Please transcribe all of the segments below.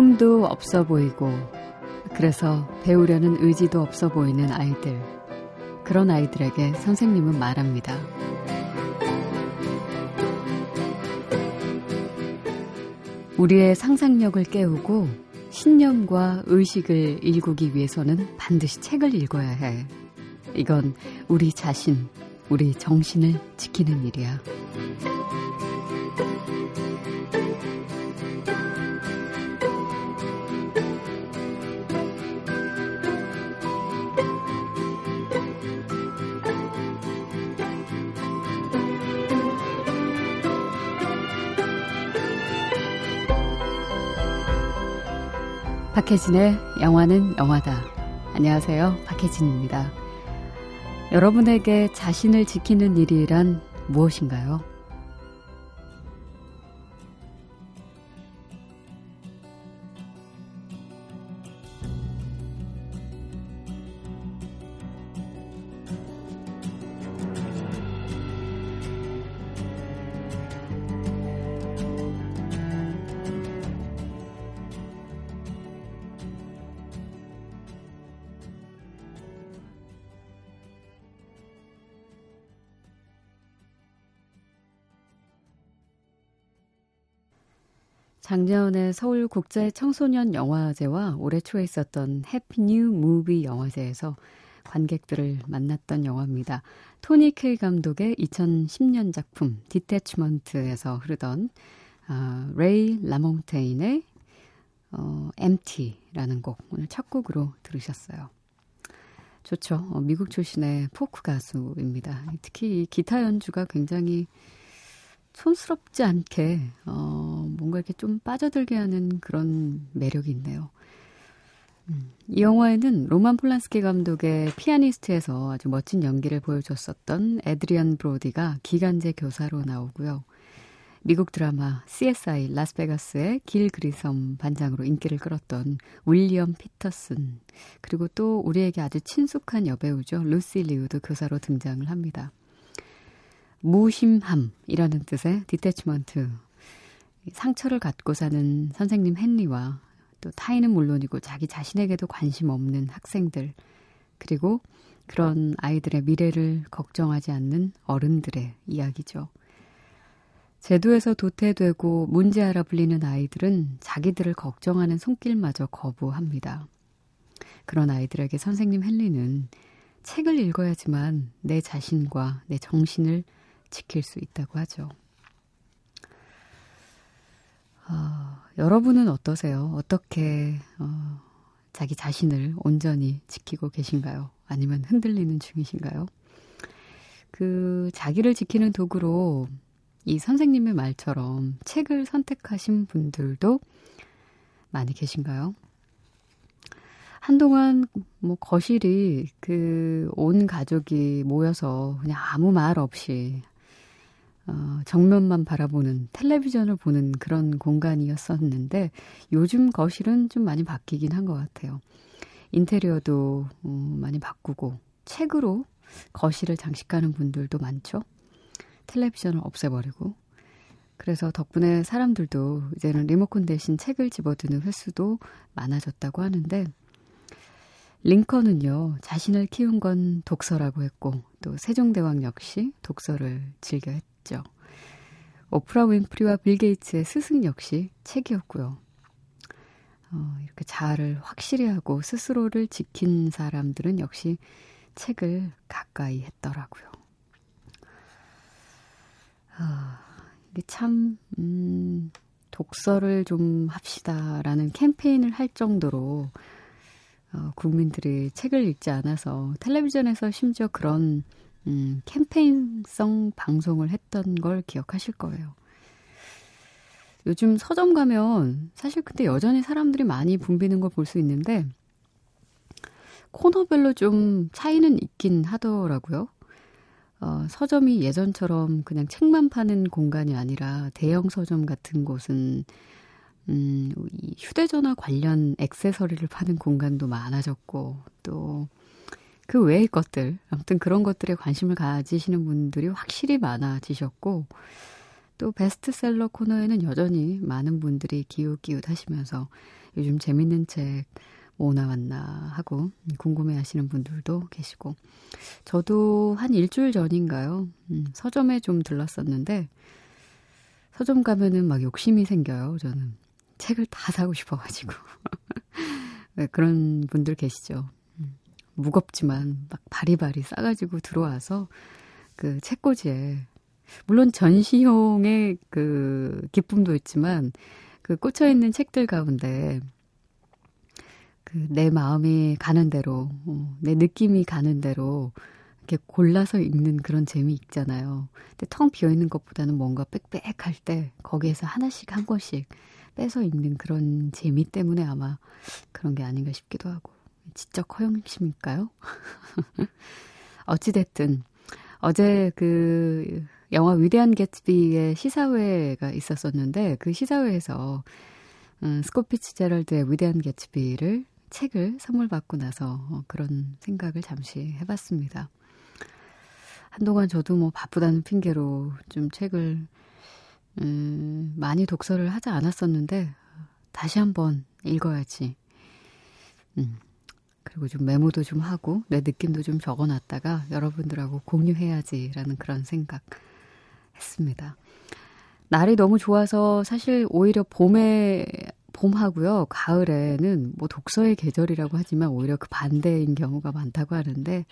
꿈도 없어 보이고, 그래서 배우려는 의지도 없어 보이는 아이들. 그런 아이들에게 선생님은 말합니다. 우리의 상상력을 깨우고 신념과 의식을 일구기 위해서는 반드시 책을 읽어야 해. 이건 우리 자신, 우리 정신을 지키는 일이야. 박혜진의 영화는 영화다. 안녕하세요. 박혜진입니다. 여러분에게 자신을 지키는 일이란 무엇인가요? 작년에 서울 국제 청소년 영화제와 올해 초에 있었던 Happy New Movie 영화제에서 관객들을 만났던 영화입니다. 토니 케이 감독의 2010년 작품 Detachment에서 흐르던 어, 레이 라몽테인의 어, Empty라는 곡 오늘 첫 곡으로 들으셨어요. 좋죠. 어, 미국 출신의 포크 가수입니다. 특히 이 기타 연주가 굉장히 촌스럽지 않게 어, 뭔가 이렇게 좀 빠져들게 하는 그런 매력이 있네요. 음, 이 영화에는 로만 폴란스키 감독의 피아니스트에서 아주 멋진 연기를 보여줬었던 에드리안 브로디가 기간제 교사로 나오고요. 미국 드라마 CSI 라스베가스의 길 그리섬 반장으로 인기를 끌었던 윌리엄 피터슨 그리고 또 우리에게 아주 친숙한 여배우죠 루시 리우도 교사로 등장을 합니다. 무심함이라는 뜻의 Detachment. 상처를 갖고 사는 선생님 헨리와 또 타인은 물론이고 자기 자신에게도 관심 없는 학생들, 그리고 그런 아이들의 미래를 걱정하지 않는 어른들의 이야기죠. 제도에서 도태되고 문제아라 불리는 아이들은 자기들을 걱정하는 손길마저 거부합니다. 그런 아이들에게 선생님 헨리는 책을 읽어야지만 내 자신과 내 정신을 지킬 수 있다고 하죠. 어, 여러분은 어떠세요? 어떻게 어, 자기 자신을 온전히 지키고 계신가요? 아니면 흔들리는 중이신가요? 그 자기를 지키는 도구로 이 선생님의 말처럼 책을 선택하신 분들도 많이 계신가요? 한동안 뭐 거실이 그 온 가족이 모여서 그냥 아무 말 없이 어, 정면만 바라보는 텔레비전을 보는 그런 공간이었었는데 요즘 거실은 좀 많이 바뀌긴 한 것 같아요. 인테리어도 어, 많이 바꾸고 책으로 거실을 장식하는 분들도 많죠. 텔레비전을 없애버리고 그래서 덕분에 사람들도 이제는 리모컨 대신 책을 집어드는 횟수도 많아졌다고 하는데 링컨은요 자신을 키운 건 독서라고 했고 또 세종대왕 역시 독서를 즐겨 했, 있죠. 오프라 윈프리와 빌 게이츠의 스승 역시 책이었고요. 어, 이렇게 자아를 확실히 하고 스스로를 지킨 사람들은 역시 책을 가까이 했더라고요. 아, 이게 참, 음, 독서를 좀 합시다라는 캠페인을 할 정도로 어, 국민들이 책을 읽지 않아서 텔레비전에서 심지어 그런 음, 캠페인성 방송을 했던 걸 기억하실 거예요. 요즘 서점 가면 사실 근데 여전히 사람들이 많이 붐비는 걸 볼 수 있는데 코너별로 좀 차이는 있긴 하더라고요. 어, 서점이 예전처럼 그냥 책만 파는 공간이 아니라 대형 서점 같은 곳은 음, 이 휴대전화 관련 액세서리를 파는 공간도 많아졌고, 또, 그 외의 것들, 아무튼 그런 것들에 관심을 가지시는 분들이 확실히 많아지셨고, 또 베스트셀러 코너에는 여전히 많은 분들이 기웃기웃 하시면서 요즘 재밌는 책 뭐 나왔나 하고 궁금해 하시는 분들도 계시고, 저도 한 일주일 전인가요? 음, 서점에 좀 들렀었는데, 서점 가면은 막 욕심이 생겨요, 저는. 책을 다 사고 싶어가지고. 네, 그런 분들 계시죠. 음, 무겁지만 막 바리바리 싸가지고 들어와서 그 책꽂이에 물론 전시용의 그 기쁨도 있지만 그 꽂혀 있는 책들 가운데 그 내 마음이 가는 대로 어, 내 느낌이 가는 대로 이렇게 골라서 읽는 그런 재미 있잖아요. 근데 텅 비어 있는 것보다는 뭔가 빽빽할 때 거기에서 하나씩 한 권씩 빼서 읽는 그런 재미 때문에 아마 그런 게 아닌가 싶기도 하고. 지적 허영심일까요? 어찌됐든, 어제 그 영화 위대한 개츠비의 시사회가 있었었는데, 그 시사회에서 음, 스코피치 제럴드의 위대한 개츠비를 책을 선물 받고 나서 어, 그런 생각을 잠시 해봤습니다. 한동안 저도 뭐 바쁘다는 핑계로 좀 책을 음, 많이 독서를 하지 않았었는데 다시 한번 읽어야지. 음, 그리고 좀 메모도 좀 하고 내 느낌도 좀 적어놨다가 여러분들하고 공유해야지라는 그런 생각 했습니다. 날이 너무 좋아서 사실 오히려 봄에 봄하고요 가을에는 뭐 독서의 계절이라고 하지만 오히려 그 반대인 경우가 많다고 하는데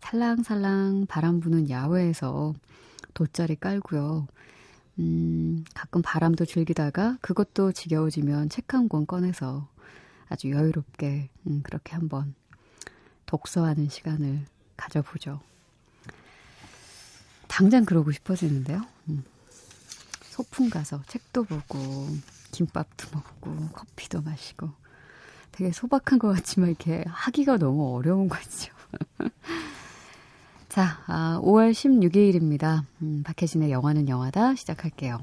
살랑살랑 바람 부는 야외에서 돗자리 깔고요. 음, 가끔 바람도 즐기다가 그것도 지겨워지면 책 한 권 꺼내서 아주 여유롭게 음, 그렇게 한번 독서하는 시간을 가져보죠. 당장 그러고 싶어지는데요. 음. 소풍 가서 책도 보고 김밥도 먹고 커피도 마시고 되게 소박한 것 같지만 이렇게 하기가 너무 어려운 거죠. 자, 아, 5월 16일입니다. 음, 박혜진의 영화는 영화다 시작할게요.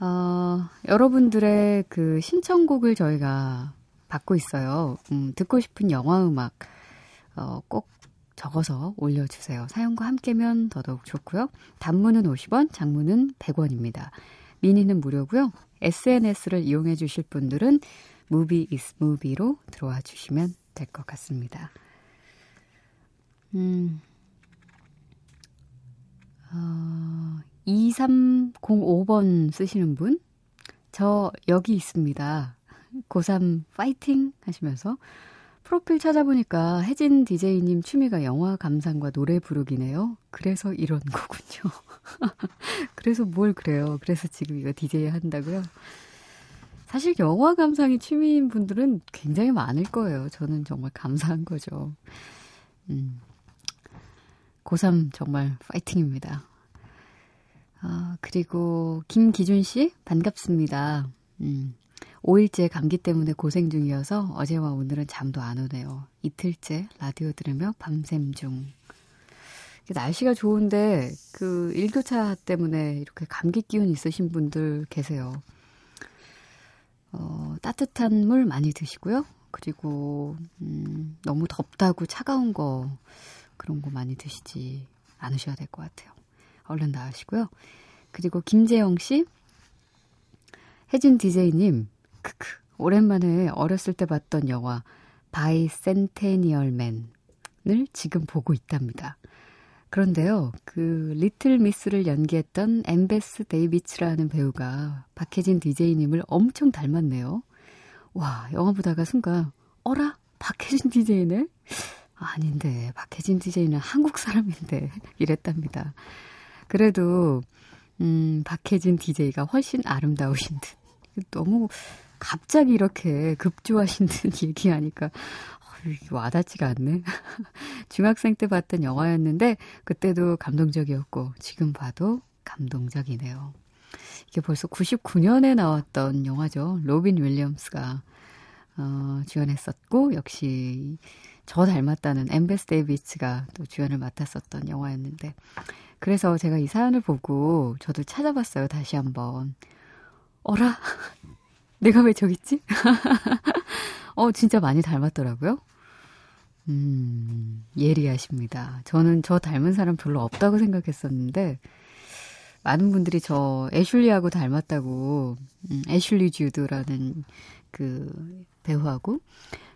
어, 여러분들의 그 신청곡을 저희가 받고 있어요. 음, 듣고 싶은 영화 음악 어, 꼭 적어서 올려주세요. 사연과 함께면 더더욱 좋고요. 단문은 50원, 장문은 100원입니다. 미니는 무료고요. SNS를 이용해 주실 분들은 무비 이스 무비로 들어와 주시면 될 것 같습니다. 음. 어, 2305번 쓰시는 분? 저 여기 있습니다. 고3 파이팅 하시면서 프로필 찾아보니까 혜진 DJ님 취미가 영화 감상과 노래 부르기네요. 그래서 이런 거군요. 그래서 뭘 그래요. 그래서 지금 이거 DJ 한다고요? 사실 영화 감상이 취미인 분들은 굉장히 많을 거예요. 저는 정말 감사한 거죠. 음. 고3 정말 파이팅입니다. 아, 그리고 김기준 씨 반갑습니다. 음, 5일째 감기 때문에 고생 중이어서 어제와 오늘은 잠도 안 오네요. 이틀째 라디오 들으며 밤샘 중. 날씨가 좋은데 그 일교차 때문에 이렇게 감기 기운 있으신 분들 계세요. 어, 따뜻한 물 많이 드시고요. 그리고 음, 너무 덥다고 차가운 거 그런 거 많이 드시지 않으셔야 될 것 같아요. 얼른 나으시고요. 그리고 김재영 씨, 혜진 DJ님, 크크, 오랜만에 어렸을 때 봤던 영화 Bicentennial Man을 지금 보고 있답니다. 그런데요, 그 Little Miss를 연기했던 엠베스 데이비츠라는 배우가 박혜진 DJ님을 엄청 닮았네요. 와, 영화 보다가 순간, 어라? 박혜진 DJ네? 아닌데, 박혜진 DJ는 한국 사람인데, 이랬답니다. 그래도, 음, 박혜진 DJ가 훨씬 아름다우신 듯. 너무 갑자기 이렇게 급조하신 듯 얘기하니까, 어, 와닿지가 않네. 중학생 때 봤던 영화였는데, 그때도 감동적이었고, 지금 봐도 감동적이네요. 이게 벌써 99년에 나왔던 영화죠. 로빈 윌리엄스가, 어, 주연했었고, 역시, 저 닮았다는 엠베스 데이비츠가 또 주연을 맡았었던 영화였는데 그래서 제가 이 사연을 보고 저도 찾아봤어요 다시 한번 어라? 내가 왜 저기 있지? 어, 진짜 많이 닮았더라고요. 음, 예리하십니다. 저는 저 닮은 사람 별로 없다고 생각했었는데, 많은 분들이 저 애슐리하고 닮았다고, 음, 애슐리 주드라는 그 배우하고,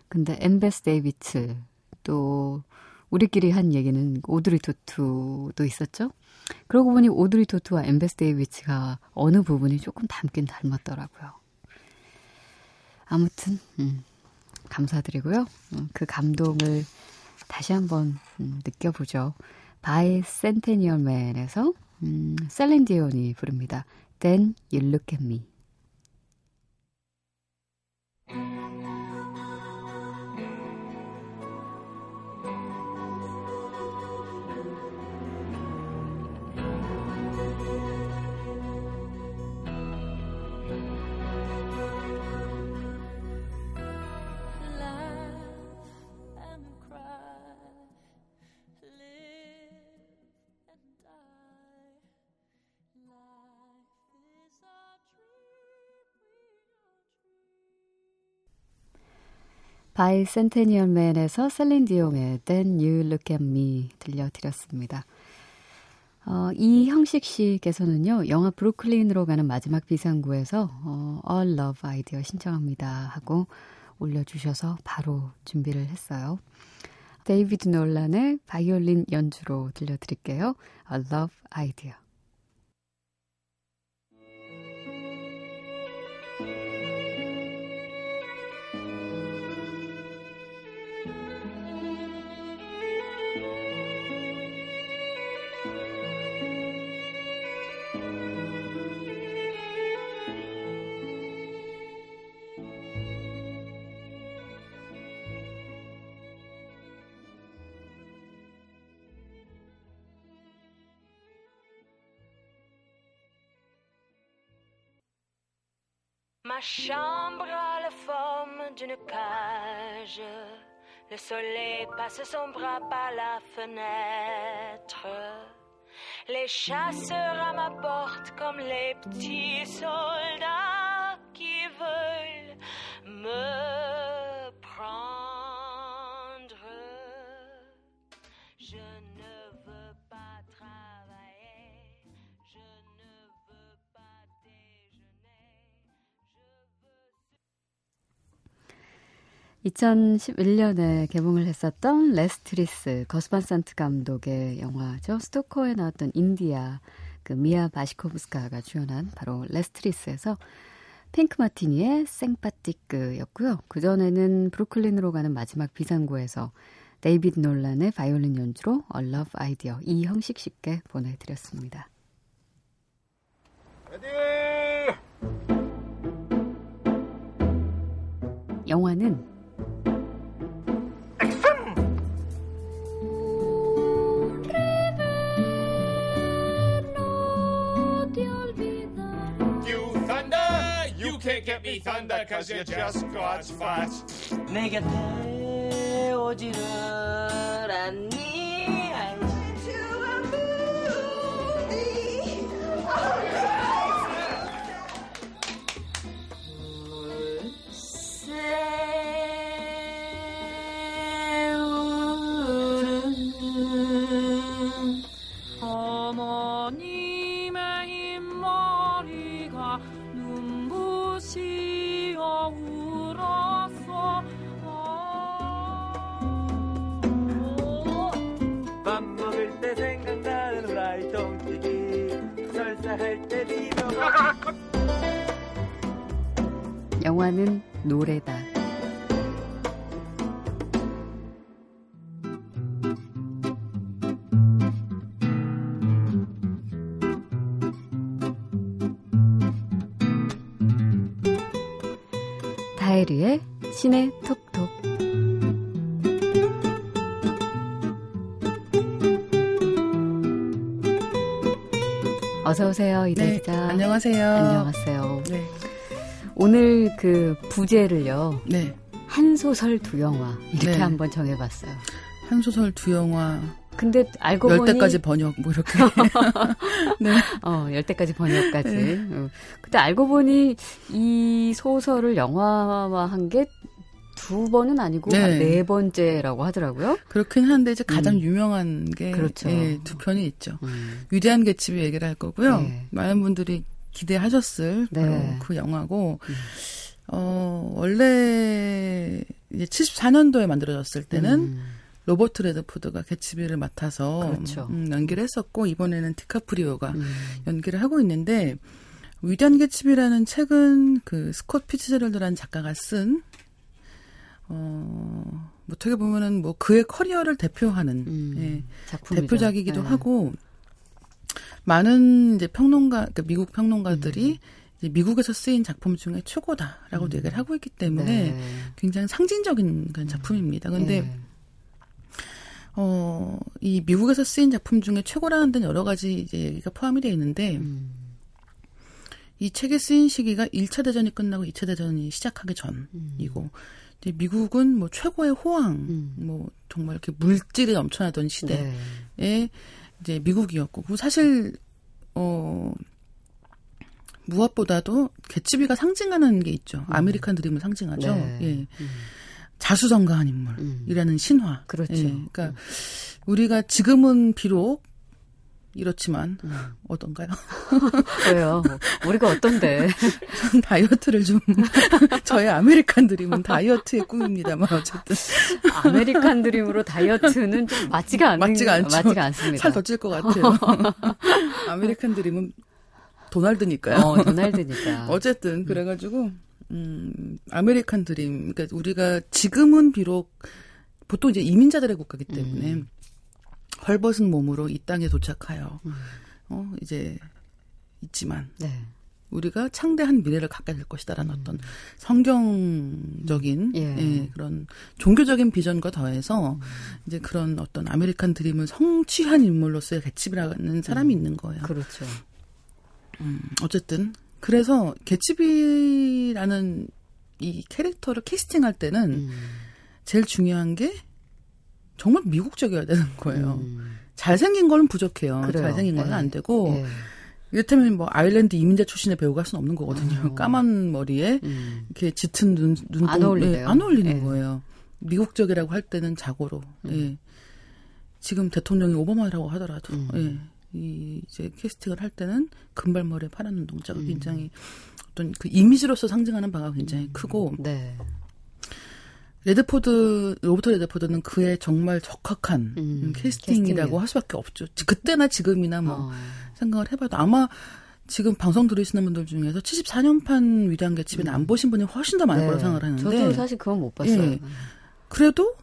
근데 엠베스 데이비츠, 또, 우리끼리 한 얘기는 오드리 토투도 있었죠? 그러고 보니 오드리 토투와 엠베스 데이비츠가 어느 부분이 조금 닮긴 닮았더라고요. 아무튼, 음, 감사드리고요. 음, 그 감동을 다시 한번 음, 느껴보죠. 바이 센테니얼 맨에서 음, 셀린디온이 부릅니다. Then You Look at Me. Bicentennial Man에서 셀린 디옹의 Then You Look at Me 들려드렸습니다. 어, 이형식 씨께서는요, 영화 브루클린으로 가는 마지막 비상구에서 어, A Love Idea 신청합니다 하고 올려주셔서 바로 준비를 했어요. 데이비드 놀란의 바이올린 연주로 들려드릴게요. A Love Idea. Ma chambre a la forme d'une cage. Le soleil passe son bras par la fenêtre. Les chasseurs à ma porte comme les petits soldats 2011년에 개봉을 했었던 Restless 거스 반 산트 감독의 영화죠. 스토커에 나왔던 인디아 그 미아 바시코브스카가 주연한 바로 Restless에서 핑크 마티니의 Sympathique였고요. 그 전에는 브루클린으로 가는 마지막 비상구에서 데이비드 놀란의 바이올린 연주로 A Love Idea 이형식 씨께 보내드렸습니다. 영화는 get me thunder cause you're just God's fat. 내 곁에 오지를 않니 물새우는 영화는 노래다. 다혜리의 신의 어서 오세요, 이대 네, 기자. 안녕하세요. 안녕하세요. 네, 오늘 그 부제를요. 네. 한 소설 두 영화 이렇게 네. 한번 정해봤어요. 한 소설 두 영화 근데 알고 열 보니 대까지 번역 뭐 이렇게. 네. 어, 열 대까지 번역까지. 어. 근데 알고 보니 이 소설을 영화화한 게 두 번은 아니고 네. 한네 번째라고 하더라고요. 그렇긴 한데 이제 가장 음. 유명한 게 그렇죠. 예, 두 편이 있죠. 음. 위대한 개츠비 얘기를 할 거고요. 네. 많은 분들이 기대하셨을 네. 바로 그 영화고 음. 어 원래 이제 74년도에 만들어졌을 때는 음. 로버트 레드포드가 개츠비를 맡아서 그렇죠. 음, 연기를 했었고 이번에는 디카프리오가 음. 연기를 하고 있는데 위대한 개츠비라는 책은 그 스콧 피츠제럴드라는 작가가 쓴 어, 뭐 어떻게 보면은 뭐 그의 커리어를 대표하는 음. 예, 작품이죠. 대표작이기도 네. 하고 많은 이제 평론가, 그러니까 미국 평론가들이 음. 이제 미국에서 쓰인 작품 중에 최고다라고 도 얘기를 하고 있기 때문에 네. 굉장히 상징적인 그런 작품입니다. 근데 네. 어, 이 미국에서 쓰인 작품 중에 최고라는 데는 여러 가지 이제 얘기가 포함이 되어 있는데 음. 이 책에 쓰인 시기가 1차 대전이 끝나고 2차 대전이 시작하기 전이고 이제 미국은 뭐 최고의 호황, 음. 뭐 정말 이렇게 물질이 넘쳐나던 시대에 네. 이제 미국이었고 그 사실 어 무엇보다도 개츠비가 상징하는 게 있죠. 아메리칸 드림을 상징하죠. 네. 예. 음. 자수성가한 음. 인물이라는 신화. 그렇죠. 예. 그러니까 우리가 지금은 비록 이렇지만 음. 어떤가요? 왜요? 우리가 어떤데? 다이어트를 좀 저의 아메리칸 드림은 다이어트의 꿈입니다만 어쨌든 아메리칸 드림으로 다이어트는 좀 맞지가 않는 맞지가 않죠. 맞지가 않습니다. 살 더 찔 것 같아요. 아메리칸 드림은 도날드니까요. 어, 도날드니까. 어쨌든 그래가지고 음 아메리칸 드림 그러니까 우리가 지금은 비록 보통 이제 이민자들의 국가기 때문에 음. 헐벗은 몸으로 이 땅에 도착하여 음. 어 이제 있지만 네. 우리가 창대한 미래를 갖게 될 것이다라는 어떤 성경적인 음. 예. 예, 그런 종교적인 비전과 더해서 음. 이제 그런 어떤 아메리칸 드림을 성취한 인물로서의 개츠비라는 사람이 있는 거예요. 그렇죠. 음, 어쨌든 그래서 개츠비라는 이 캐릭터를 캐스팅할 때는 음. 제일 중요한 게 정말 미국적이어야 되는 거예요. 음. 잘생긴 거는 부족해요. 그래요. 잘생긴 거는 예. 안 되고 예. 이를테면 뭐 아일랜드 이민자 출신의 배우가 할 수는 없는 거거든요. 어. 까만 머리에 음. 이렇게 짙은 눈 눈동 안 어울리네요. 예, 안 어울리는 예. 거예요. 미국적이라고 할 때는 자고로. 음. 예. 지금 대통령이 오바마라고 하더라도 음. 예. 이 이제 캐스팅을 할 때는 금발머리에 파란 눈동자가 음. 굉장히 어떤 그 이미지로서 상징하는 바가 굉장히 크고 네. 레드포드 로버트 레드포드는 그의 정말 적합한 음, 음, 캐스팅이라고 캐스팅이요. 할 수밖에 없죠. 그때나 지금이나 뭐 어. 생각을 해봐도 아마 지금 방송 들으시는 분들 중에서 74년판 위대한 개츠비는 안 보신 분이 훨씬 더 많을 네. 거라 생각을 하는데 저도 사실 그건 못 봤어요. 예. 그래도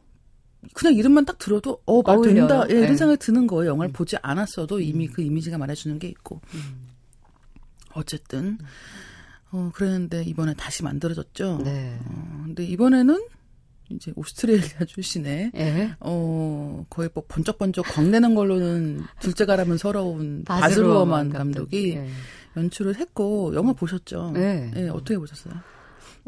그냥 이름만 딱 들어도 어말 어울려요. 된다 예, 이런 네. 생각이 드는 거예요. 영화를 보지 않았어도 이미 그 이미지가 말해주는 게 있고 음. 어쨌든 어 그랬는데 이번에 다시 만들어졌죠. 네. 어, 근데 이번에는 이제 오스트레일리아 출신의 예. 어 거의 뭐 번쩍번쩍 광내는 걸로는 둘째가라면 서러운 감독. 감독이 예. 연출을 했고 영화 보셨죠? 네. 예, 어떻게 보셨어요?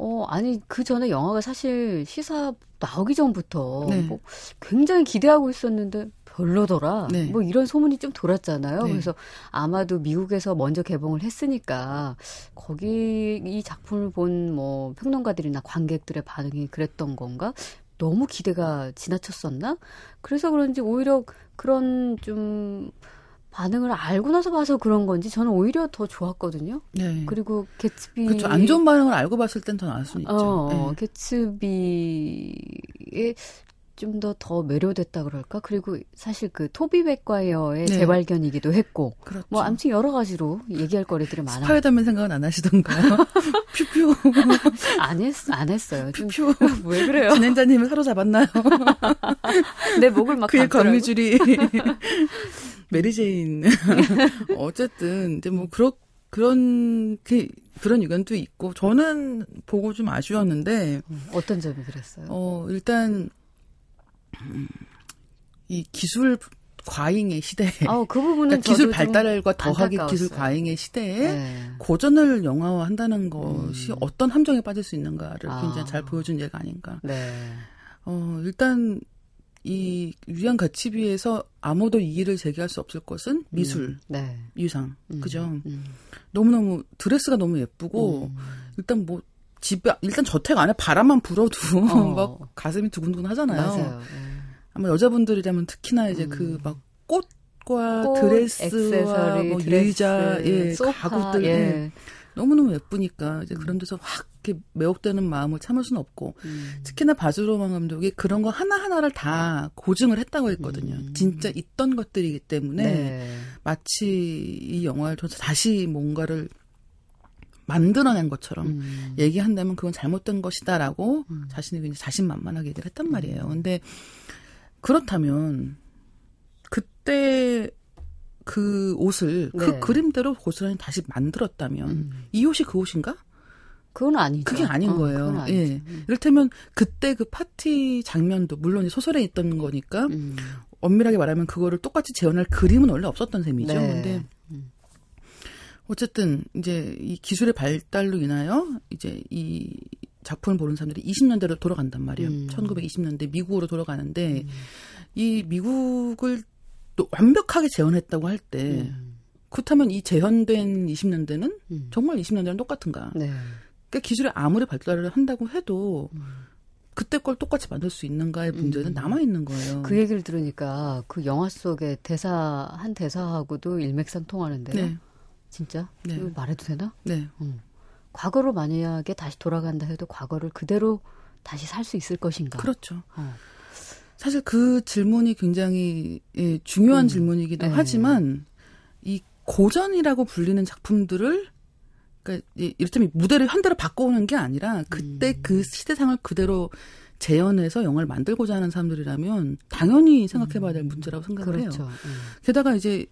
어, 아니, 그 전에 영화가 사실 시사 나오기 전부터 네. 뭐 굉장히 기대하고 있었는데 별로더라. 네. 뭐 이런 소문이 좀 돌았잖아요. 네. 그래서 아마도 미국에서 먼저 개봉을 했으니까 거기 이 작품을 본 뭐 평론가들이나 관객들의 반응이 그랬던 건가? 너무 기대가 지나쳤었나? 그래서 그런지 오히려 그런 좀 반응을 알고 나서 봐서 그런 건지 저는 오히려 더 좋았거든요. 네. 그리고 개츠비 그렇죠. 안 좋은 반응을 알고 봤을 땐 더 나을 수는 있죠. 어, 예. 개츠비에 좀더더 매료됐다 그럴까? 그리고 사실 그 토비 백과이어의 네. 재발견이기도 했고 그렇죠. 뭐 아무튼 여러 가지로 얘기할 거리들이 많아. 스파이더맨 생각은 안 하시던가요? 퓨퓨 안 했, 안 했어요. 좀퓨 왜 그래요? 진행자님을 사로잡았나요? 내 목을 막 그의. 거미줄이 메리 제인 어쨌든 이제 뭐 그런 그런 그 그런 의견도 있고 저는 보고 좀 아쉬웠는데 어떤 점이 그랬어요? 어 일단 음, 이 기술 과잉의 시대에 아우 그 부분은 그러니까 기술 발달과 더하기 안타까웠어요. 기술 과잉의 시대에 네. 고전을 영화화한다는 것이 음. 어떤 함정에 빠질 수 있는가를 아. 굉장히 잘 보여준 예가 아닌가. 네. 어 일단 이 위안 가치비에서 아무도 이의를 제기할 수 없을 것은 미술, 네. 유상, 음, 그죠? 음. 너무너무 드레스가 너무 예쁘고 일단 뭐 집에 일단 저택 안에 바람만 불어도 어. 막 가슴이 두근두근 하잖아요. 맞아요. 예. 아마 여자분들이라면 특히나 이제 그막 꽃과 꽃, 드레스와 액세서리, 뭐 의자, 예, 소파, 가구들 예. 예. 너무너무 예쁘니까 이제 그런 데서 확 이렇게 매혹되는 마음을 참을 수는 없고 음. 특히나 바즈로만 감독이 그런 거 하나하나를 다 고증을 했다고 했거든요. 음. 진짜 있던 것들이기 때문에 네. 마치 이 영화를 통해서 다시 뭔가를 만들어낸 것처럼 음. 얘기한다면 그건 잘못된 것이다라고 음. 자신이 굉장히 자신만만하게 얘기를 했단 말이에요. 근데 그렇다면 그때 그 옷을 네. 그 그림대로 고스란히 다시 만들었다면 음. 이 옷이 그 옷인가? 그건 아니죠. 그게 아닌 어, 거예요. 예. 이를테면 그때 그 파티 장면도 물론 이 소설에 있던 거니까 음. 엄밀하게 말하면 그거를 똑같이 재현할 그림은 원래 없었던 셈이죠. 네. 근데 어쨌든 이제 이 기술의 발달로 인하여 이제 이 작품을 보는 사람들이 20년대로 돌아간단 말이에요. 음. 1920년대 미국으로 돌아가는데 이 미국을 또 완벽하게 재현했다고 할때 음. 그렇다면 이 재현된 20년대는 음. 정말 20년대랑 똑같은가? 네. 그러니까 기술이 아무리 발달을 한다고 해도 그때 걸 똑같이 만들 수 있는가의 문제는 음. 남아 있는 거예요. 그 얘기를 들으니까 그 영화 속의 대사 한 대사하고도 일맥상통하는데요. 네, 진짜? 네. 이거 말해도 되나? 네, 과거로 만약에 다시 돌아간다 해도 과거를 그대로 다시 살 수 있을 것인가? 그렇죠. 어. 사실 그 질문이 굉장히 예, 중요한 음. 질문이기도 네. 하지만 이 고전이라고 불리는 작품들을 그러니까 이- 이를테면 무대를 현대로 바꿔오는 게 아니라 그때 음. 그 시대상을 그대로 재현해서 영화를 만들고자 하는 사람들이라면 당연히 생각해봐야 될 문제라고 생각을 해요. 그렇죠. 음. 게다가 이제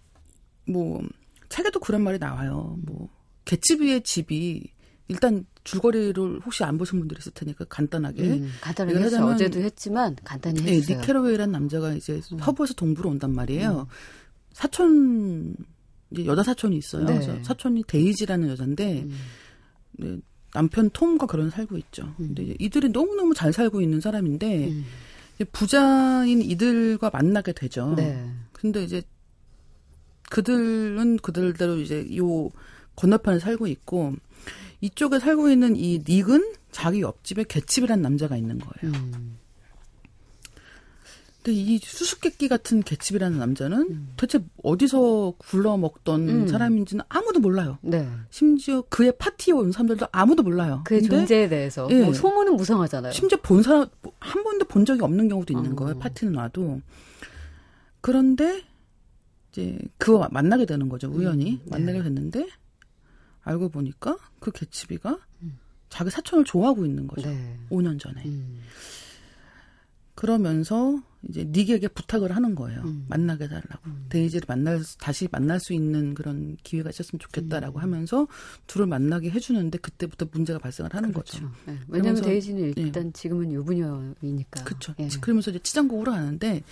뭐 책에도 그런 말이 나와요. 뭐 개츠비의 집이 일단 줄거리를 혹시 안 보신 분들이 있을 테니까 간단하게 음, 간단하게. 하자면- 어제도 했지만 간단히 네, 했어요. 음. 닉 캐러웨이라는 남자가 이제 서부에서 동부로 온단 말이에요. 사촌 이제 여자 사촌이 있어요. 네. 그래서 사촌이 데이지라는 여자인데 음. 네, 남편 톰과 결혼 살고 있죠. 근데 이제 이들이 너무 너무 잘 살고 있는 사람인데 음. 부자인 이들과 만나게 되죠. 네. 근데 이제 그들은 그들대로 이제 요 건너편에 살고 있고 이쪽에 살고 있는 이 닉은 자기 옆집에 개칩이라는 남자가 있는 거예요. 음. 근데 이 수수께끼 같은 개칩이라는 남자는 대체 어디서 굴러 먹던 음. 사람인지는 아무도 몰라요. 네. 심지어 그의 파티에 온 사람들도 아무도 몰라요. 그의 근데 존재에 대해서 예. 뭐 소문은 무성하잖아요. 심지어 본 사람 한 번도 본 적이 없는 경우도 있는 어. 거예요. 파티는 와도. 그런데 이제 그와 만나게 되는 거죠. 우연히 네. 만나게 됐는데 알고 보니까 그 개치비가 자기 사촌을 좋아하고 있는 거죠. 네. 5년 전에. 음. 그러면서 이제 닉에게 부탁을 하는 거예요. 음. 만나게 해달라고. 데이지를 만날 수- 다시 만날 수 있는 그런 기회가 있었으면 음. 좋겠다라고 하면서 둘을 만나게 해주는데 그때부터 문제가 발생을 하는 거죠. 그렇죠. 네. 왜냐하면 데이지는 일단 지금은 유부녀이니까. 그렇죠. 예. 그러면서 이제 치장곡으로 가는데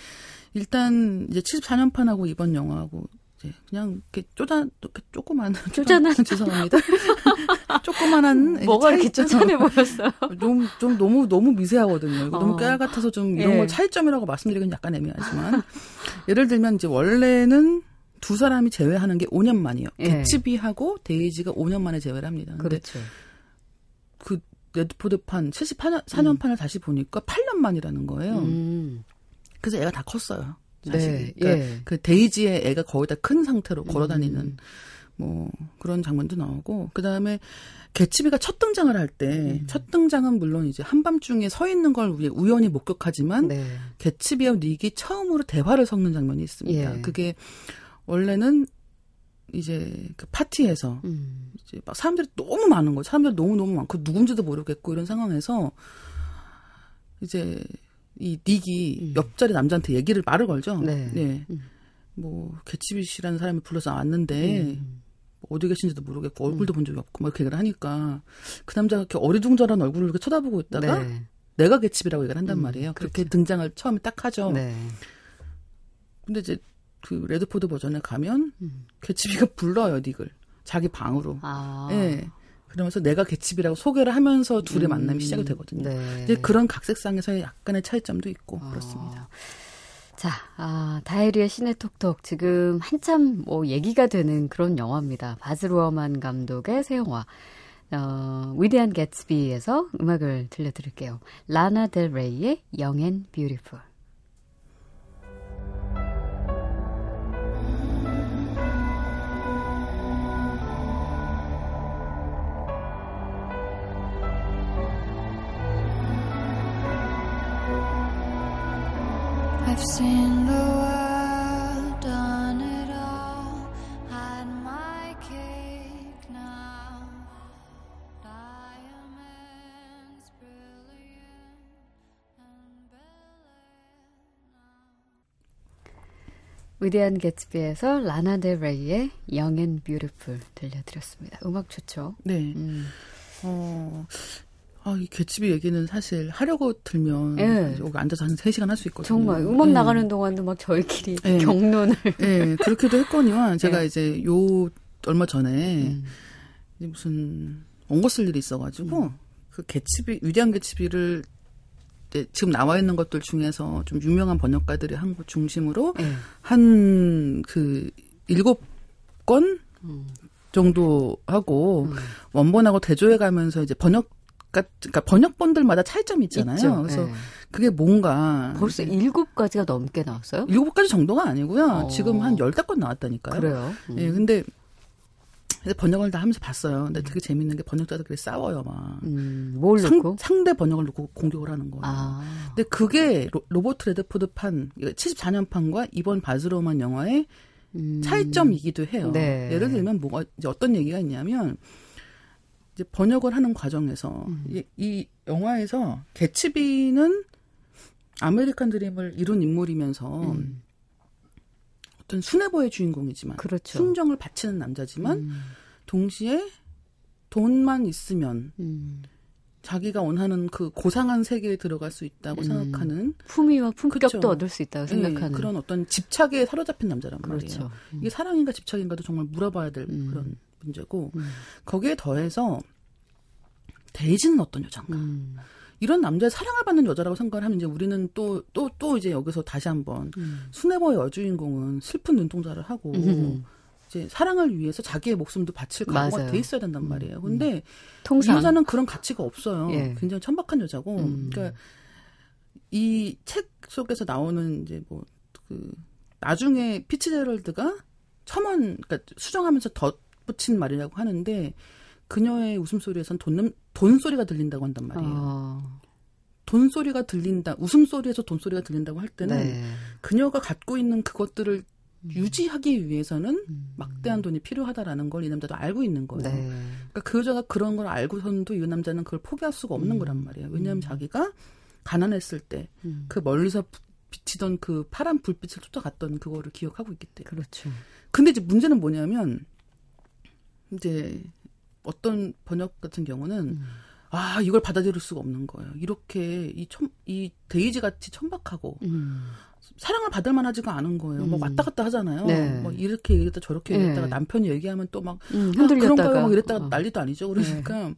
일단 이제 74년판하고 이번 영화하고 이제 그냥 이렇게 쪼잔 이렇게 조그만 쪼잔한? 죄송합니다. 조그만한 뭐가 이렇게. 쫓아내 보였어요. 좀, 좀 너무 너무 미세하거든요. 어. 너무 깨알 같아서 좀 이런 예. 걸 차이점이라고 말씀드리긴 약간 애매하지만 예를 들면 이제 원래는 두 사람이 재회하는 게 5년 만이에요. 예. 개츠비하고 데이지가 5년 만에 재회를 합니다. 그렇죠. 그 레드포드판 74년 4년판을 다시 보니까 8년 만이라는 거예요. 음. 그래서 애가 다 컸어요. 사실. 네. 그러니까 예. 그 데이지의 애가 거의 다 큰 상태로 음. 걸어 다니는 뭐 그런 장면도 나오고 그 다음에 개츠비가 첫 등장을 할때 음. 첫 등장은 물론 이제 한밤중에 서 있는 걸 우리 우연히 목격하지만 네. 개츠비와 닉이 처음으로 대화를 섞는 장면이 있습니다. 예. 그게 원래는 이제 그 파티에서 음. 이제 막 사람들이 너무 많은 거예요. 사람들이 너무 너무 많고 누군지도 모르겠고 이런 상황에서 이제 이 닉이 음. 옆자리 남자한테 얘기를 말을 걸죠. 네. 음. 뭐 개츠비 씨라는 사람이 불러서 왔는데 음. 뭐 어디 계신지도 모르겠고 얼굴도 본 적이 없고 막 이렇게 얘기를 하니까 그 남자가 이렇게 어리둥절한 얼굴을 이렇게 쳐다보고 있다가 네. 내가 개츠비라고 얘기를 한단 음, 말이에요. 그렇게 그렇죠. 등장을 처음에 딱 하죠. 네. 근데 이제 그 레드포드 버전에 가면 음. 개츠비가 불러요 닉을 자기 방으로. 아. 예. 그러면서 내가 개츠비라고 소개를 하면서 둘의 음. 만남이 시작이 되거든요. 네. 이제 그런 각색상에서의 약간의 차이점도 있고 아. 그렇습니다. 자, 아, 다이리의 시네 톡톡 지금 한참 뭐 얘기가 되는 그런 영화입니다. 바즈 루어만 감독의 새 영화. 어, 위대한 개츠비에서 음악을 들려드릴게요. 라나 델 레이의 Young and Beautiful. 위대한 개츠비에서 라나 델 레이의 Young and Beautiful 들려드렸습니다. 음악 좋죠? 네. 음. 어, 아, 이 개츠비 얘기는 사실 하려고 들면 예. 여기 앉아서 한 3시간 할 수 있거든요. 정말 음악 예. 나가는 동안도 막 저희끼리 네. 경론을. 예, 그렇게도 했거니와 제가 예. 이제 요 얼마 전에 음. 이제 무슨 원고 쓸 일이 있어가지고 그 개츠비 위대한 개츠비를 지금 나와 있는 것들 중에서 좀 유명한 번역가들이 한 것 중심으로 예. 한그 일곱 권 음. 정도 하고 원본하고 대조해 가면서 이제 번역 그러니까 번역본들마다 차이점이 있잖아요. 있죠. 그래서 예. 그게 뭔가 벌써 일곱 가지가 넘게 나왔어요? 일곱 가지 정도가 아니고요. 어. 지금 한 열댓 건 나왔다니까요. 그래요? 음. 예, 근데 번역을 다 하면서 봤어요. 근데 되게 재밌는 게 번역자들끼리 싸워요, 막. 음, 뭘 상, 넣고? 상대 번역을 놓고 공격을 하는 거예요. 아, 근데 그게 로, 버트 레드포드 판, 74년 판과 이번 바즈 루어만 영화의 음. 차이점이기도 해요. 네. 예를 들면 뭐가 이제 어떤 얘기가 있냐면 이제 번역을 하는 과정에서 음. 이, 이 영화에서 개츠비는 아메리칸 드림을 이룬 인물이면서 음. 어떤 순애보의 주인공이지만 그렇죠. 순정을 바치는 남자지만 음, 동시에 돈만 있으면 음. 자기가 원하는 그 고상한 세계에 들어갈 수 있다고 음. 생각하는 품위와 품격도 그쵸. 얻을 수 있다고 예, 생각하는. 그런 어떤 집착에 사로잡힌 남자란 그렇죠. 말이에요. 이게 사랑인가 집착인가도 정말 물어봐야 될 음. 그런 문제고 음. 거기에 더해서 데이지는 어떤 여잔가 음, 이런 남자의 사랑을 받는 여자라고 생각을 하면 이제 우리는 또 또 또 이제 여기서 다시 한번 음. 수뇌보의 여주인공은 슬픈 눈동자를 하고 음. 이제 사랑을 위해서 자기의 목숨도 바칠 각오가. 돼 있어야 된단 말이에요. 근데 이 통상. 여자는 그런 가치가 없어요. 예. 굉장히 천박한 여자고. 음. 그러니까 이 책 속에서 나오는 이제 뭐 그 나중에 피치제럴드가 첨언 그러니까 수정하면서 덧 붙인 말이라고 하는데 그녀의 웃음소리에선 돈, 돈 소리가 들린다고 한단 말이에요. 어, 돈 소리가 들린다. 웃음소리에서 돈 소리가 들린다고 할 때는 네. 그녀가 갖고 있는 그것들을 유지하기 위해서는 음. 막대한 돈이 필요하다라는 걸 이 남자도 알고 있는 거예요. 네. 그러니까 그 여자가 그런 걸 알고서는도 이 남자는 그걸 포기할 수가 없는 음. 거란 말이에요. 왜냐하면 자기가 가난했을 때그 음. 멀리서 비치던 그 파란 불빛을 쫓아갔던 그거를 기억하고 있기 때문에. 그렇죠. 근데 이제 문제는 뭐냐면 이제 어떤 번역 같은 경우는 음. 아 이걸 받아들일 수가 없는 거예요. 이렇게 이, 천, 이 데이지 같이 천박하고 음. 사랑을 받을 만하지가 않은 거예요. 뭐 음. 왔다 갔다 하잖아요. 네. 뭐 이렇게 얘기했다 저렇게 네. 얘기했다가 남편이 얘기하면 또막 음, 아, 흔들렸다가. 그런가요? 막 이랬다가 어. 난리도 아니죠. 그러니까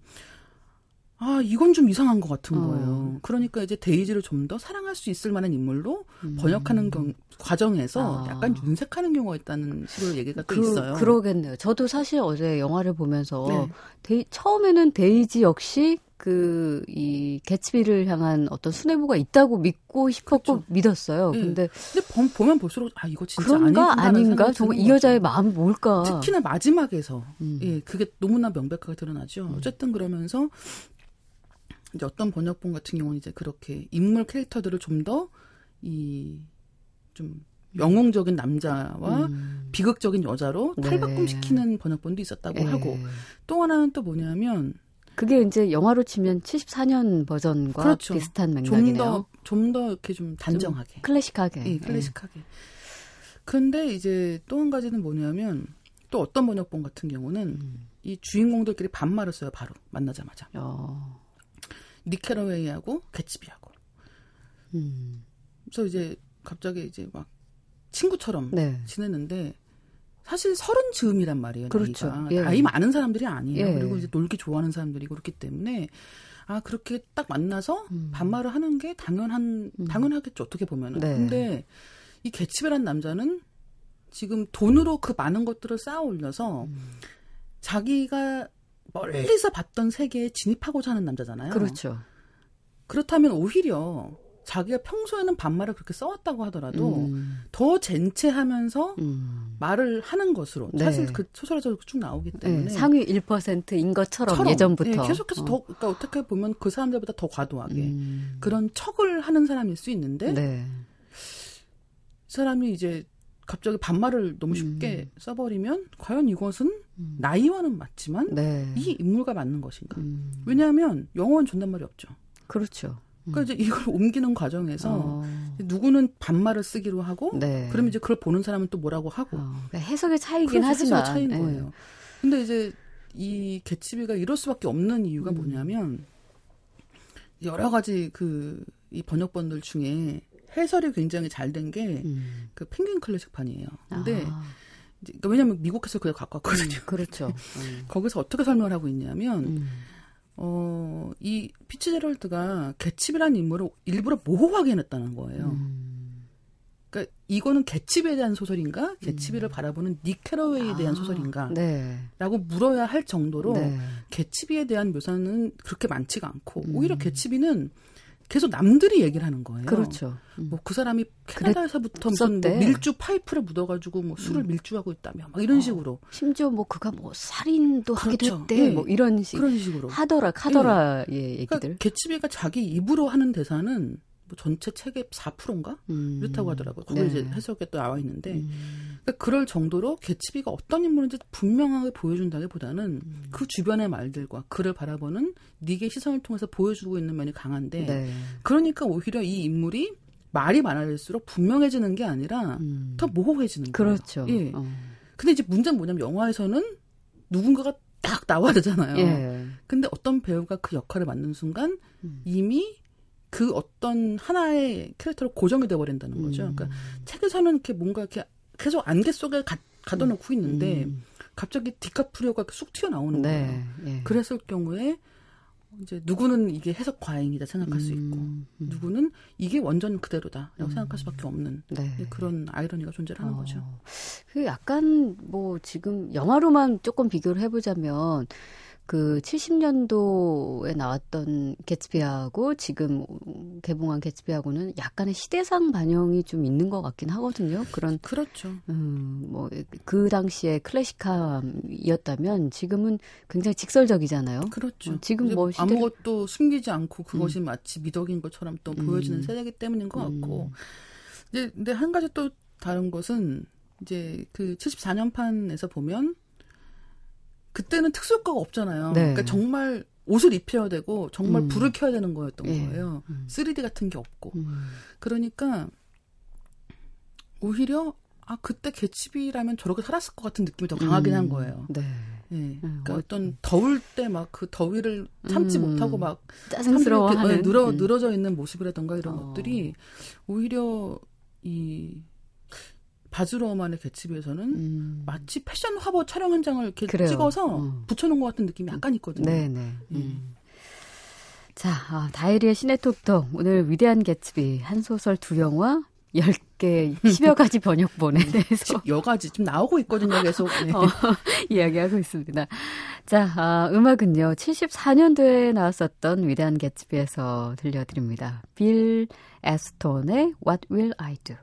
아 이건 좀 이상한 것 같은 어. 거예요. 그러니까 이제 데이지를 좀 더 사랑할 수 있을 만한 인물로 음. 번역하는 경- 과정에서 아. 약간 윤색하는 경우가 있다는 식으로 얘기가 또 그, 있어요. 그러겠네요. 저도 사실 어제 영화를 보면서 네. 데이, 처음에는 데이지 역시 그 이 개츠비를 향한 어떤 순애보가 있다고 믿고 싶었고 그렇죠. 믿었어요. 네. 근데 근데 보- 보면 볼수록 아 이거 진짜 그런가 아닌가 정말 이 여자의. 마음이 뭘까? 특히나 마지막에서 음. 예 그게 너무나 명백하게 드러나죠. 어쨌든 그러면서 이제 어떤 번역본 같은 경우는 이제 그렇게 인물 캐릭터들을 좀 더이좀 영웅적인 남자와 음. 비극적인 여자로 네. 탈바꿈시키는 번역본도 있었다고 예. 하고 또 하나는 또 뭐냐면 그게 이제 영화로 치면 74년 버전과 그렇죠. 비슷한 좀 맥락이네요. 더좀 더 이렇게 좀 단정하게 클래식하게. 예, 클래식하게. 근데 이제 또 한 가지는 뭐냐면 또 어떤 번역본 같은 경우는 음. 이 주인공들끼리 반말을 써요 바로 만나자마자 어. 니케라웨이하고 개츠비하고 음. 그래서 이제 갑자기 이제 막 친구처럼 네. 지냈는데 사실 서른 즈음이란 말이에요. 그렇죠. 나이가 예. 나이 많은 사람들이 아니에요. 예. 그리고 이제 놀기 좋아하는 사람들이고 그렇기 때문에 아 그렇게 딱 만나서 음. 반말을 하는 게 당연한 음. 당연하겠죠. 어떻게 보면은. 네. 근데 이 개츠비란 남자는 지금 돈으로 그 많은 것들을 쌓아 올려서 음. 자기가 멀리서 봤던 세계에 진입하고자 하는 남자잖아요. 그렇죠. 그렇다면 오히려 자기가 평소에는 반말을 그렇게 써왔다고 하더라도 음, 더 젠체하면서 음. 말을 하는 것으로 네. 사실 그 소설에서 쭉 나오기 때문에 네, 상위 1%인 것처럼 처럼, 예전부터 예, 계속해서 어. 더 그러니까 어떻게 보면 그 사람들보다 더 과도하게 음. 그런 척을 하는 사람일 수 있는데 네. 이 사람이 이제 갑자기 반말을 너무 쉽게 써버리면 과연 이것은 음. 나이와는 맞지만 네. 이 인물과 맞는 것인가? 음. 왜냐하면 영어는 존댓말이 없죠. 그렇죠. 그러니까 이제 이걸 옮기는 과정에서 어. 누구는 반말을 쓰기로 하고 네. 그러면 이제 그걸 보는 사람은 또 뭐라고 하고 어, 그러니까 해석의 차이긴 그래서 하지만 해석의 차이인 예. 거예요. 근데 이제 이 개츠비가 이럴 수밖에 없는 이유가 음. 뭐냐면 여러 가지 그 이 번역본들 중에 해설이 굉장히 잘 된 게그 음. 펭귄 클래식판이에요. 근데 아, 이제 그러니까 왜냐면 미국 해설 그걸 갖고 왔거든요. 음, 그렇죠. 거기서 어떻게 설명을 하고 있냐면 음. 어, 이 피츠제럴드가 개츠비라는 인물을 일부러 모호하게 해놨다는 거예요. 음. 그러니까 이거는 개츠비에 대한 소설인가, 개츠비를 바라보는 닉 캐러웨이에 대한 아, 소설인가, 네. 라고 물어야 할 정도로 네. 개츠비에 대한 묘사는 그렇게 많지가 않고 음. 오히려 개츠비는 계속 남들이 얘기를 하는 거예요. 그렇죠. 음. 뭐그 사람이 캐나다에서부터 무슨 뭐. 밀주 파이프를 묻어가지고 뭐 술을 음. 밀주하고 있다며 막 이런 식으로 심지어 뭐 그가 뭐 살인도 하기도 그렇죠. 했대. 예. 뭐 이런 식 그런 식으로. 하더라 카더라 예 얘기들. 그러니까 개츠비가 자기 입으로 하는 대사는 뭐 전체 책의 4%인가 음. 이렇다고 하더라고요. 거기 네. 이제 해석에 또 나와 있는데 음. 그러니까 그럴 정도로 개츠비가 어떤 인물인지 분명하게 보여준다기보다는 음. 그 주변의 말들과 그를 바라보는 닉의 시선을 통해서 보여주고 있는 면이 강한데 네. 그러니까 그러니까 오히려 이 인물이 말이 많아질수록 분명해지는 게 아니라 음. 더 모호해지는 거예요. 그렇죠. 예. 어. 근데 이제 문제는 뭐냐면 영화에서는 누군가가 딱 나와야 되잖아요. 예. 근데 어떤 배우가 그 역할을 맡는 순간 음. 이미 그 어떤 하나의 캐릭터로 고정이 돼버린다는 거죠. 음. 그러니까 책에서는 이렇게 뭔가 이렇게 계속 안개 속에 가, 가둬놓고 있는데 음. 갑자기 디카프리오가 쑥 튀어나오는 네. 거예요. 예. 그랬을 경우에 이제 누구는 이게 해석 과잉이다 생각할 수 있고 음. 음. 누구는 이게 원전 그대로다라고 음. 생각할 수밖에 없는 네. 그런 아이러니가 존재를 하는 어, 거죠. 그 약간 뭐 지금 영화로만 조금 비교를 해보자면 그 70년도에 나왔던 개츠비하고 지금 개봉한 개츠비하고는 약간의 시대상 반영이 좀 있는 것 같긴 하거든요. 그런 그렇죠. 음, 뭐, 그 당시에 클래식함이었다면 지금은 굉장히 직설적이잖아요. 그렇죠. 어, 지금 뭐 시대를- 아무것도 숨기지 않고 그것이 마치 미덕인 것처럼 또 음. 보여지는 세대이기 때문인 것 같고. 이제 근데 한 가지 또 다른 것은 이제 그 74년판에서 보면 그때는 특수효과가 없잖아요. 네. 그러니까 정말 옷을 입혀야 되고 정말 음. 불을 켜야 되는 거였던 예. 거예요. 음. 3D 같은 게 없고. 음. 그러니까 오히려 아 그때 개츠비라면 저렇게 살았을 것 같은 느낌이 더 강하긴 한 거예요. 네. 예. 그러니까 어, 어떤 더울 때 막 그 더위를 참지 음. 못하고 막 짜증스러워하는. 어, 늘어 음. 늘어져 있는 모습이라던가 이런 어. 것들이 오히려 이 바즈로만의 개츠비에서는 음. 마치 패션 화보 촬영 현장을 이렇게 그래요. 찍어서 어. 붙여놓은 것 같은 느낌이 약간 있거든요. 네네. 음. 음. 자, 아, 다이리의 시네톡톡. 오늘 위대한 개츠비. 한 소설 두 영화, 10개, 10여 가지 번역본에 대해서 여가지 좀 나오고 있거든요, 계속. 네. 어, 이야기하고 있습니다. 자, 아, 음악은요. 74년도에 나왔었던 위대한 개츠비에서 들려드립니다. 빌 에스톤의 What Will I Do?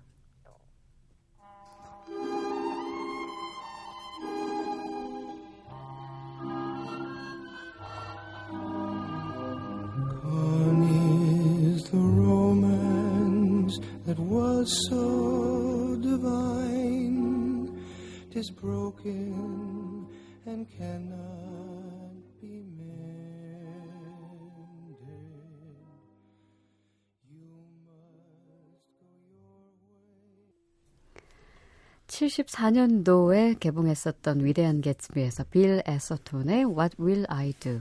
Gone is the romance that was so divine. Tis broken and cannot be mended. You must go your way. 74년도에 개봉했었던 위대한 개츠비에서 빌 에서톤의 What Will I Do?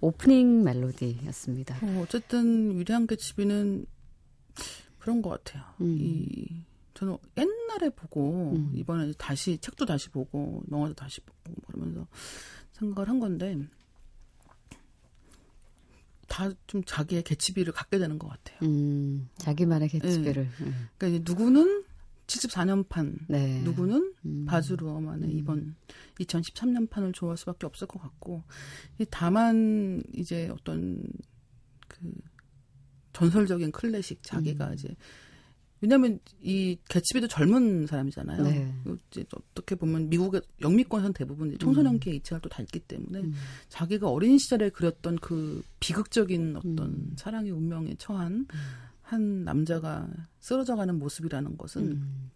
오프닝 멜로디였습니다. 어, 어쨌든 위대한 개츠비는 그런 것 같아요. 음. 이 저는 옛날에 보고 음. 이번에 다시 책도 다시 보고 영화도 다시 보고 그러면서 생각을 한 건데 다 좀 자기의 개츠비를 갖게 되는 것 같아요. 음, 자기만의 개츠비를. 음. 그러니까 누구는 74년판 네. 누구는 음. 바즈루어만의 음. 이번 2013년판을 좋아할 수밖에 없을 것 같고 이 다만 이제 어떤 그 전설적인 클래식 자기가 음. 이제 왜냐하면 이 개츠비도 젊은 사람이잖아요. 네. 이제 어떻게 보면 미국의 영미권에선 대부분 이제 청소년기의 이치가 또 닳기 때문에 음. 자기가 어린 시절에 그렸던 그 비극적인 어떤 음. 사랑의 운명에 처한 한 남자가 쓰러져가는 모습이라는 것은 음.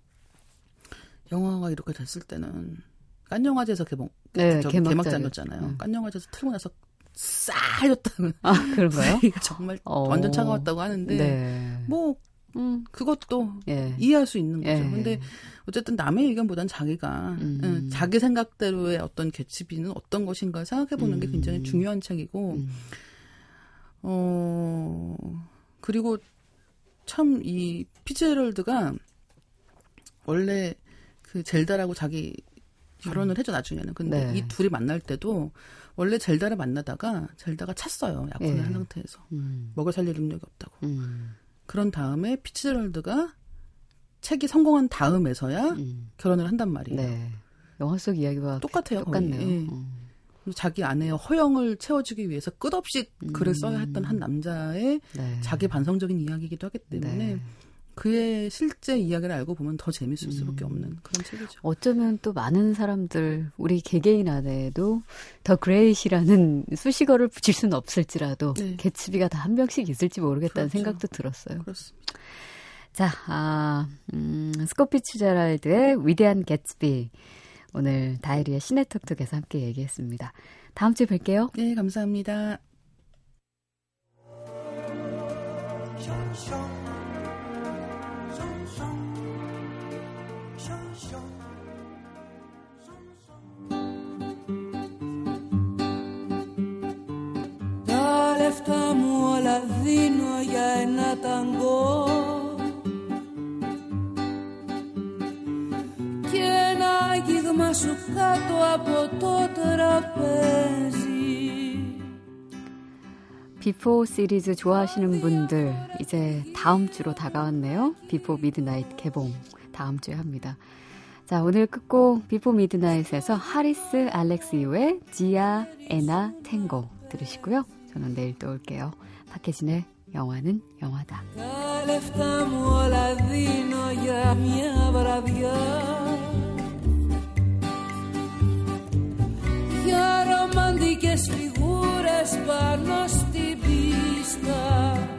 영화가 이렇게 됐을 때는 깐 영화제에서 개봉 네, 개막장이었잖아요. 음. 깐 영화제에서 틀고 나서 싸였다는 아, 그런가요? 정말 어. 완전 차가웠다고 하는데 네. 뭐 음. 그것도 예. 이해할 수 있는 거죠. 예. 근데 어쨌든 남의 의견보단 자기가 음. 응, 자기 생각대로의 어떤 개츠비는 어떤 것인가 생각해 보는 게 음. 굉장히 중요한 책이고 음. 어 그리고 참 이 피츠헤럴드가 원래 그 젤다라고 자기 결혼을 해줘 나중에는 근데 네. 이 둘이 만날 때도 원래 젤다를 만나다가 젤다가 찼어요 약혼을 예. 한 상태에서 음. 먹여 살릴 능력이 없다고 음. 그런 다음에 피츠헤럴드가 책이 성공한 다음에서야 음. 결혼을 한단 말이에요. 네. 영화 속 이야기와 똑같아요. 똑같네요. 예. 음. 자기 아내의 허영을 채워주기 위해서 끝없이 글을 음. 써야 했던 한 남자의 네. 자기 반성적인 이야기이기도 하기 때문에 네. 그의 실제 이야기를 알고 보면 더 재밌을 수밖에 음. 없는 그런 책이죠. 어쩌면 또 많은 사람들 우리 개개인 안에도 더 그레이시라는 수식어를 붙일 수는 없을지라도 네. 개츠비가 다 한 명씩 있을지 모르겠다는 그렇죠. 생각도 들었어요. 그렇습니다. 자, 아, 음, 스코피 츠 제랄드의 위대한 개츠비 오늘 다이리의 시네톡톡에서 함께 얘기했습니다. 다음 주에 뵐게요. 네, 감사합니다. Τα λεφτά μου όλα δίνω για ένα ταγκό κάτω από το τραπέζι 비포 시리즈 좋아하시는 분들 이제 다음 주로 다가왔네요. 비포 미드나잇 개봉 다음 주에 합니다. 자 오늘 끝곡 비포 미드나잇에서 하리스 알렉스 이후의 지아 에나 탱고 들으시고요. 저는 내일 또 올게요. 박혜진의 영화는 영화다. σημαντικές φιγούρες πάνω στην πίστα.